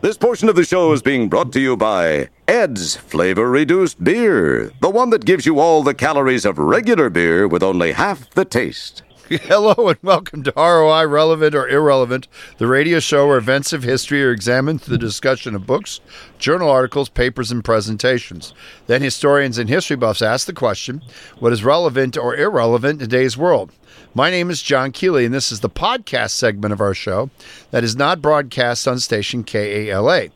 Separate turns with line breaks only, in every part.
This portion of the show is being brought to you by Ed's Flavor Reduced Beer, the one that gives you all the calories of regular beer with only half the taste.
Hello and welcome to ROI Relevant or Irrelevant, the radio show where events of history are examined through the discussion of books, journal articles, papers, and presentations. Then historians and history buffs ask the question what is relevant or irrelevant in today's world? My name is John Keeley, and this is the podcast segment of our show that is not broadcast on station KALA.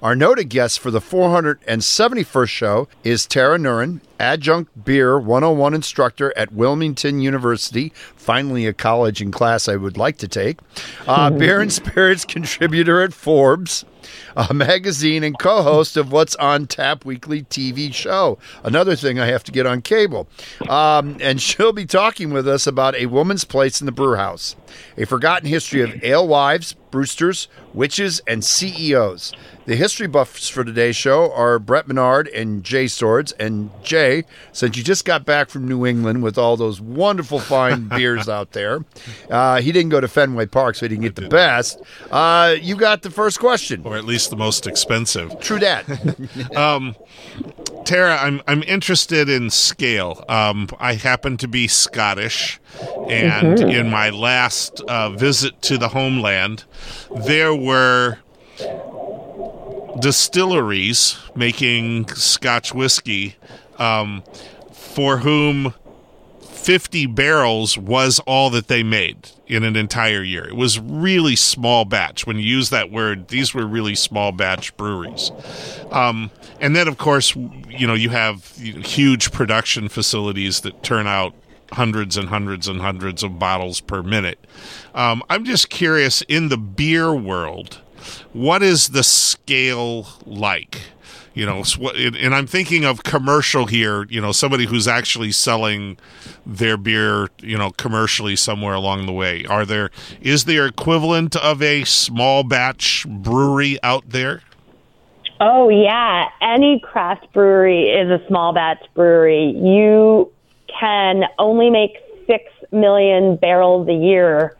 Our noted guest for the 471st show is Tara Nurin, adjunct beer 101 instructor at Wilmington University, finally a college and class I would like to take, uh, beer and spirits contributor at Forbes, a magazine and co-host of What's on Tap Weekly TV show. Another thing I have to get on cable. Um, and she'll be talking with us about a woman's place in the brew house, a forgotten history of alewives, brewsters, witches, and CEOs. The history buffs for today's show are Brett Menard and Jay Swords. And Jay, since you just got back from New England with all those wonderful fine beers out there, uh, he didn't go to Fenway Park, so he didn't get the best. Uh, you got the first question.
or at least the most expensive.
True that.
Tara, I'm I'm interested in scale. Um, I happen to be Scottish, and in my last uh, visit to the homeland, there were distilleries making Scotch whiskey, um, for whom 50 barrels was all that they made in an entire year. It was really small batch. When you use that word, these were really small batch breweries. Um, and then, of course, you know, you have you know, huge production facilities that turn out hundreds and hundreds and hundreds of bottles per minute. Um, I'm just curious in the beer world, what is the scale like? You know, and I'm thinking of commercial here. You know, somebody who's actually selling their beer, you know, commercially somewhere along the way. Are there is there equivalent of a small batch brewery out there?
Oh yeah, any craft brewery is a small batch brewery. You can only make six million barrels a year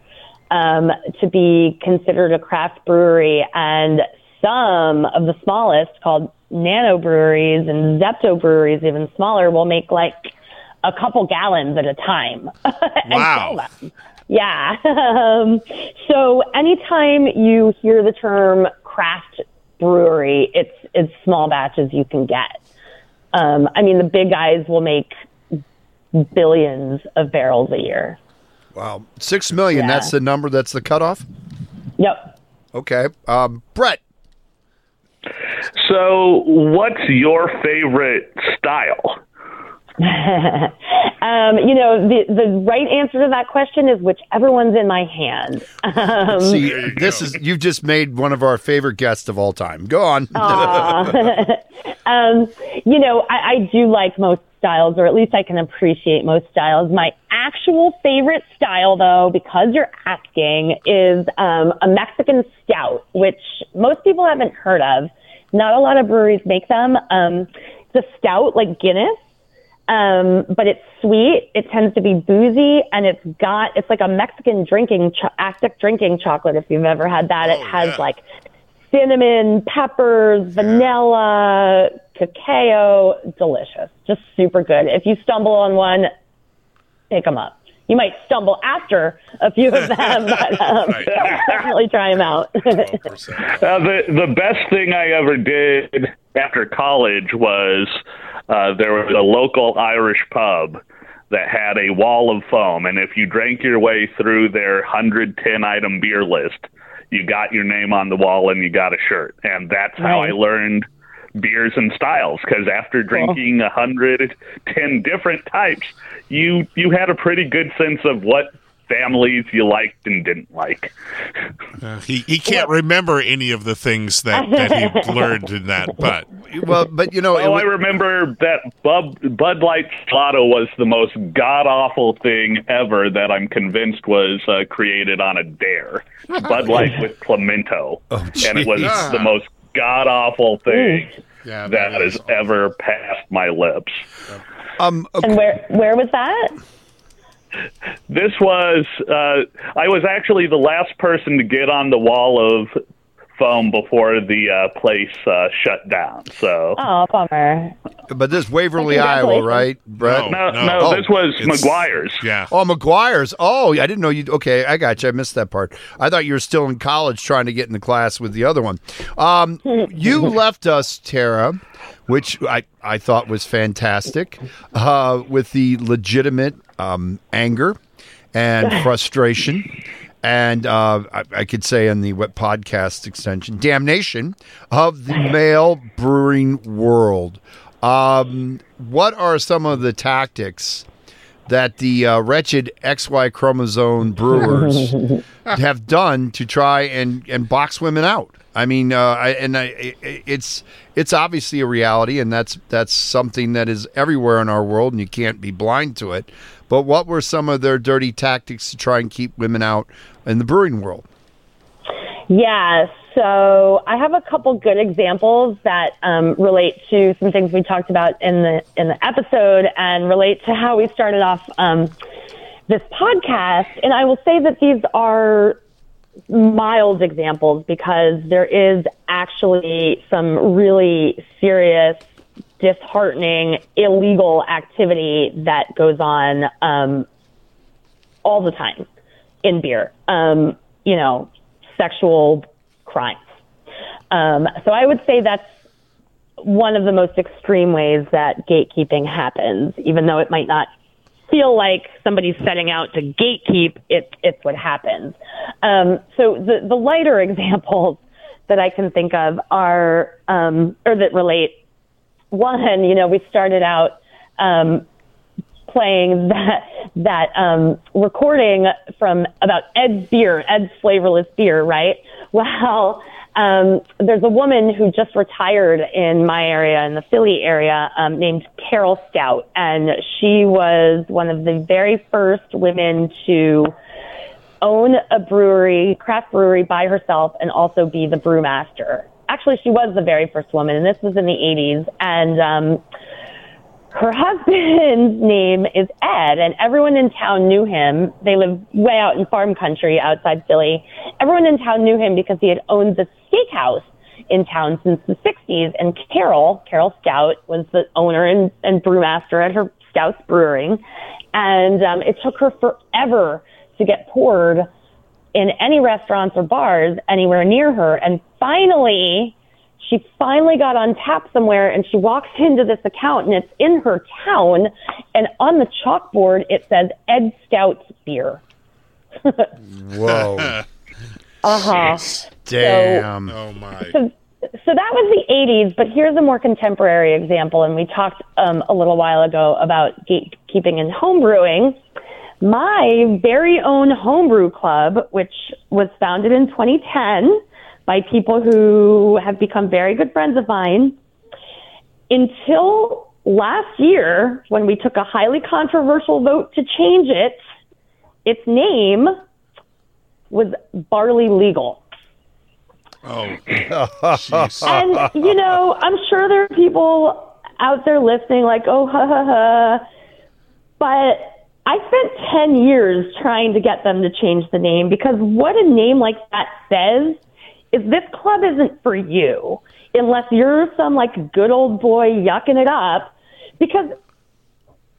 um, to be considered a craft brewery, and some of the smallest, called nano breweries and Zepto breweries, even smaller, will make like a couple gallons at a time.
Wow.
Yeah. Um, so anytime you hear the term craft brewery, it's it's small batches you can get. Um, I mean, the big guys will make billions of barrels a year.
Wow. Six million,
Yeah.
that's the number, that's the cutoff?
Yep.
Okay. Um, Brett.
So, what's your favorite style?
Um, you know, the the right answer to that question is whichever one's in my hand. Um,
See, this is you've just made one of our favorite guests of all time. Go on.
um, you know, I, I do like most styles, or at least I can appreciate most styles. My actual favorite style, though, because you're asking, is um, a Mexican stout, which most people haven't heard of. Not a lot of breweries make them. Um, it's a stout like Guinness, um, but it's sweet. It tends to be boozy, and it's got it's like a Mexican drinking cho- Aztec drinking chocolate. If you've ever had that, it has
yeah.
like cinnamon, peppers, vanilla, cacao, delicious. Just super good. If you stumble on one, pick them up. You might stumble after a few of them, but um, definitely try them out.
Uh, the the best thing I ever did after college was uh, there was a local Irish pub that had a wall of foam, and if you drank your way through their 110 item beer list, you got your name on the wall and you got a shirt, and that's how I learned beers and styles because after drinking a hundred ten different types you you had a pretty good sense of what families you liked and didn't like
Uh, he he can't remember any of the things that, that he learned in that, but
well, but you know, it
Oh, I remember that Bud, Bud Light Slato was the most god awful thing ever that I'm convinced was uh, created on a dare. Bud Light with Clamato, and it was
jeez.
the most god awful thing
yeah,
that
is
has ever passed my lips.
um,
and where where was that?
This was uh, I was actually the last person to get on the wall of foam before the uh, place uh, shut down. So
Oh, bummer.
But this Waverly, Iowa, right, Brett?
no,
no.
no,
Oh,
this was
it's-
McGuire's.
Yeah.
Oh, McGuire's. Oh, I didn't know you. Okay, I got you. I missed that part. I thought you were still in college trying to get in the class with the other one. Um, you left us, Tara, which I, I thought was fantastic, uh, with the legitimate um, anger and frustration. And uh, I, I could say in the podcast extension, damnation of the male brewing world. Um, what are some of the tactics that the uh, wretched XY chromosome brewers have done to try and, and box women out. I mean, uh, I, and I, I- it's it's obviously a reality, and that's that's something that is everywhere in our world, and you can't be blind to it. But what were some of their dirty tactics to try and keep women out in the brewing world?
Yeah, so I have a couple good examples that um, relate to some things we talked about in the in the episode and relate to how we started off um, this podcast. And I will say that these are mild examples because there is actually some really serious, disheartening, illegal activity that goes on um, all the time in beer. Um, you know, sexual crimes. Um, so I would say that's one of the most extreme ways that gatekeeping happens, even though it might not feel like somebody's setting out to gatekeep, it, it's what happens. Um, so the, the lighter examples that I can think of are, um, or that relate. One, you know, we started out um, playing that that um, recording from about Ed's beer, Ed's flavorless beer, right? Well, um, there's a woman who just retired in my area, in the Philly area, um, named Carol Stout, and she was one of the very first women to own a brewery, craft brewery by herself, and also be the brewmaster. Actually, she was the very first woman, and this was in the 80s, and um, her husband's name is Ed, and everyone in town knew him. They live way out in farm country outside Philly. Everyone in town knew him because he had owned the steakhouse in town since the 60s. And Carol, Carol Stout, was the owner and, and brewmaster at her Stout's Brewing. And um, it took her forever to get poured in any restaurants or bars anywhere near her. And finally, she finally got on tap somewhere and she walks into this account and it's in her town and on the chalkboard it says Ed Stout's beer.
Whoa,
Uh-huh.
damn!
Oh my.
So, so that was the 80s, but here's a more contemporary example. And we talked um, a little while ago about gatekeeping and homebrewing. My very own homebrew club, which was founded in 2010 by people who have become very good friends of mine, until last year, when we took a highly controversial vote to change it, its name was Barley Legal.
Oh.
And you know, I'm sure there are people out there listening, like, oh, ha ha ha. But I spent 10 years trying to get them to change the name because what a name like that says is this club isn't for you unless you're some like good old boy yucking it up because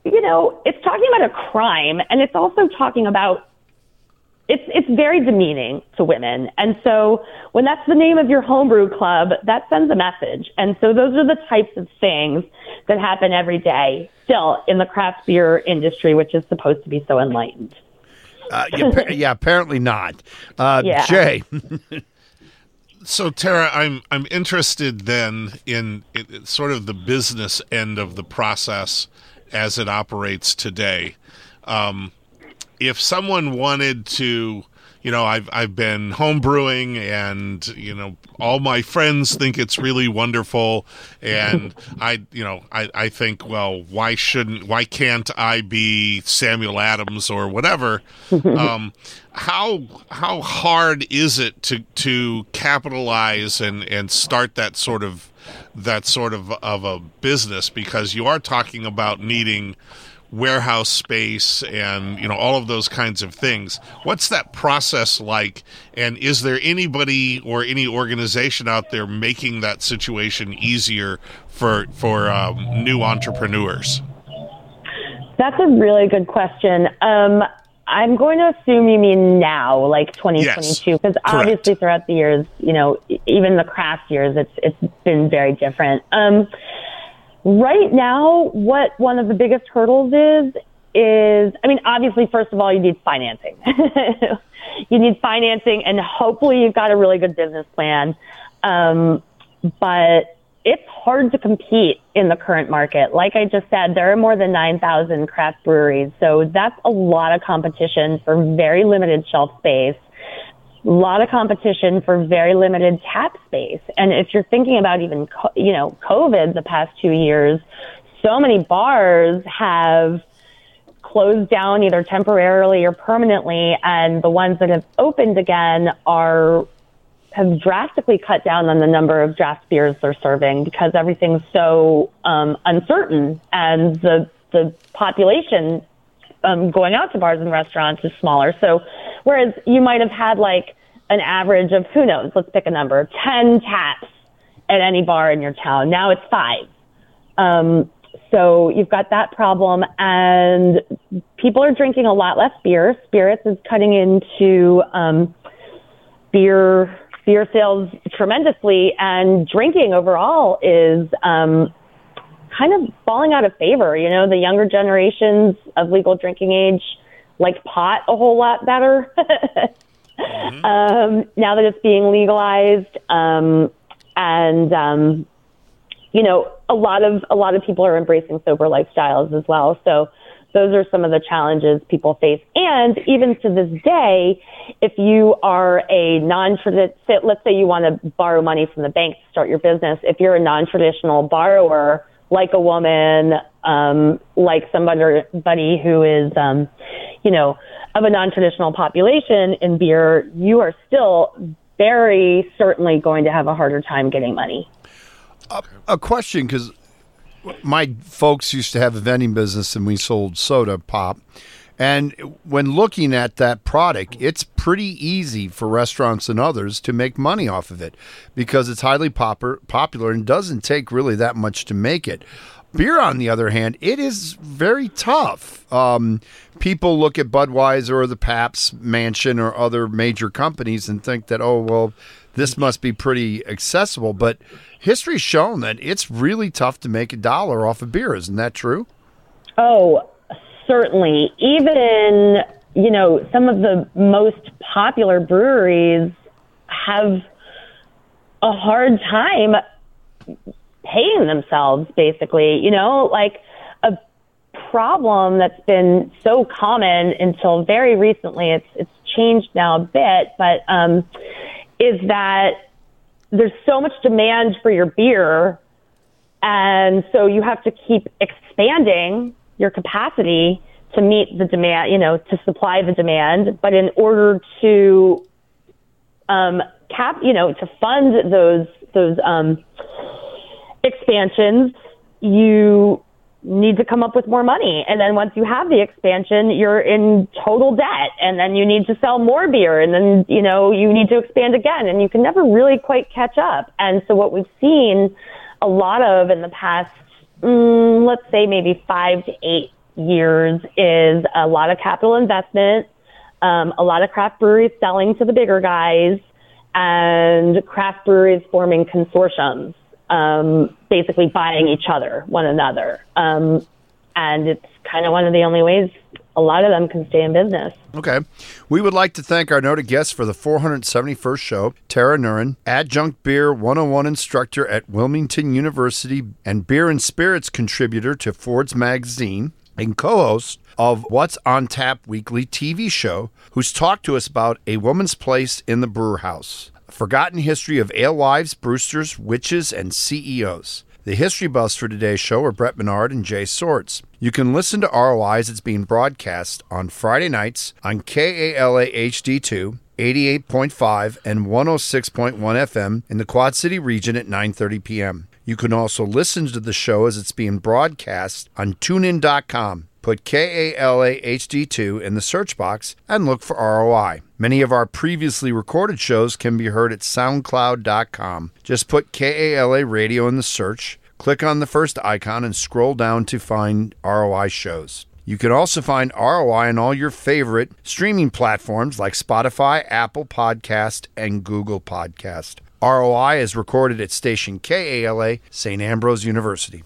you know it's talking about a crime and it's also talking about it's it's very demeaning to women. And so when that's the name of your homebrew club, that sends a message. And so those are the types of things that happen every day still in the craft beer industry, which is supposed to be so enlightened.
Uh, yeah, yeah, apparently not. Uh,
Yeah.
Jay,
So Tara, I'm I'm interested then in it, sort of the business end of the process as it operates today. Um, if someone wanted to, you know, I've I've been homebrewing, and you know, all my friends think it's really wonderful, and I, you know, I I think, well, why shouldn't, why can't I be Samuel Adams or whatever? um, how how hard is it to to capitalize and and start that sort of that sort of of a business because you are talking about needing warehouse space and you know all of those kinds of things. What's that process like? And is there anybody or any organization out there making that situation easier for for um, new entrepreneurs?
That's a really good question. Um, I'm going to assume you mean now, like 2022, because obviously throughout the years, you know, even the craft years, it's it's been very different. Um, right now, what one of the biggest hurdles is is, I mean, obviously, first of all, you need financing. you need financing, and hopefully, you've got a really good business plan. Um, but it's hard to compete in the current market. Like I just said, there are more than 9,000 craft breweries. So that's a lot of competition for very limited shelf space. A lot of competition for very limited tap space. And if you're thinking about even, you know, COVID the past two years, so many bars have closed down either temporarily or permanently. And the ones that have opened again are have drastically cut down on the number of draft beers they're serving because everything's so um, uncertain and the the population um, going out to bars and restaurants is smaller. So whereas you might have had like an average of who knows, let's pick a number, ten taps at any bar in your town. Now it's five. Um, so you've got that problem, and people are drinking a lot less beer. Spirits is cutting into um, beer beer sales tremendously, and drinking overall is um, kind of falling out of favor. You know, the younger generations of legal drinking age like pot a whole lot better mm-hmm. um, now that it's being legalized, um, and um, you know, a lot of a lot of people are embracing sober lifestyles as well. So those are some of the challenges people face. And even to this day, if you are a non-traditional, let's say you want to borrow money from the bank to start your business, if you're a non-traditional borrower, like a woman, um, like somebody who is, um, you know, of a non-traditional population in beer, you are still very certainly going to have a harder time getting money.
A question, because my folks used to have a vending business and we sold soda pop. And when looking at that product, it's pretty easy for restaurants and others to make money off of it because it's highly popper, popular and doesn't take really that much to make it. Beer, on the other hand, it is very tough. Um, people look at Budweiser or the Pabst Mansion or other major companies and think that, oh, well, this must be pretty accessible. But history's shown that it's really tough to make a dollar off of beer. Isn't that true?
Oh, certainly. Even, you know, some of the most popular breweries have a hard time paying themselves, basically. You know, like a problem that's been so common until very recently, it's, it's changed now a bit, but, um, is that there's so much demand for your beer. And so you have to keep expanding your capacity to meet the demand, you know, to supply the demand. But in order to um, cap, you know, to fund those those um, expansions, you need to come up with more money. And then once you have the expansion, you're in total debt. And then you need to sell more beer. And then, you know, you need to expand again. And you can never really quite catch up. And so what we've seen a lot of in the past, mm, let's say maybe five to eight years is a lot of capital investment, um, a lot of craft breweries selling to the bigger guys, and craft breweries forming consortiums um, basically buying each other, one another. Um, and it's kind of one of the only ways a lot of them can stay in business.
Okay. We would like to thank our noted guest for the 471st show, Tara Nurin, adjunct beer 101 instructor at Wilmington University and beer and spirits contributor to Forbes Magazine and co host of What's on Tap Weekly TV show, who's talked to us about a woman's place in the brewer house a forgotten history of alewives, Brewsters, witches, and CEOs. The history buffs for today's show are Brett Menard and Jay Swords. You can listen to ROI as it's being broadcast on Friday nights on KALA HD2, 88.5 and 106.1 FM in the Quad City region at 9:30 p.m. You can also listen to the show as it's being broadcast on tunein.com Put KALA HD2 in the search box and look for ROI. Many of our previously recorded shows can be heard at SoundCloud.com. Just put KALA Radio in the search, click on the first icon, and scroll down to find ROI shows. You can also find ROI on all your favorite streaming platforms like Spotify, Apple Podcast, and Google Podcast. ROI is recorded at station KALA, St. Ambrose University.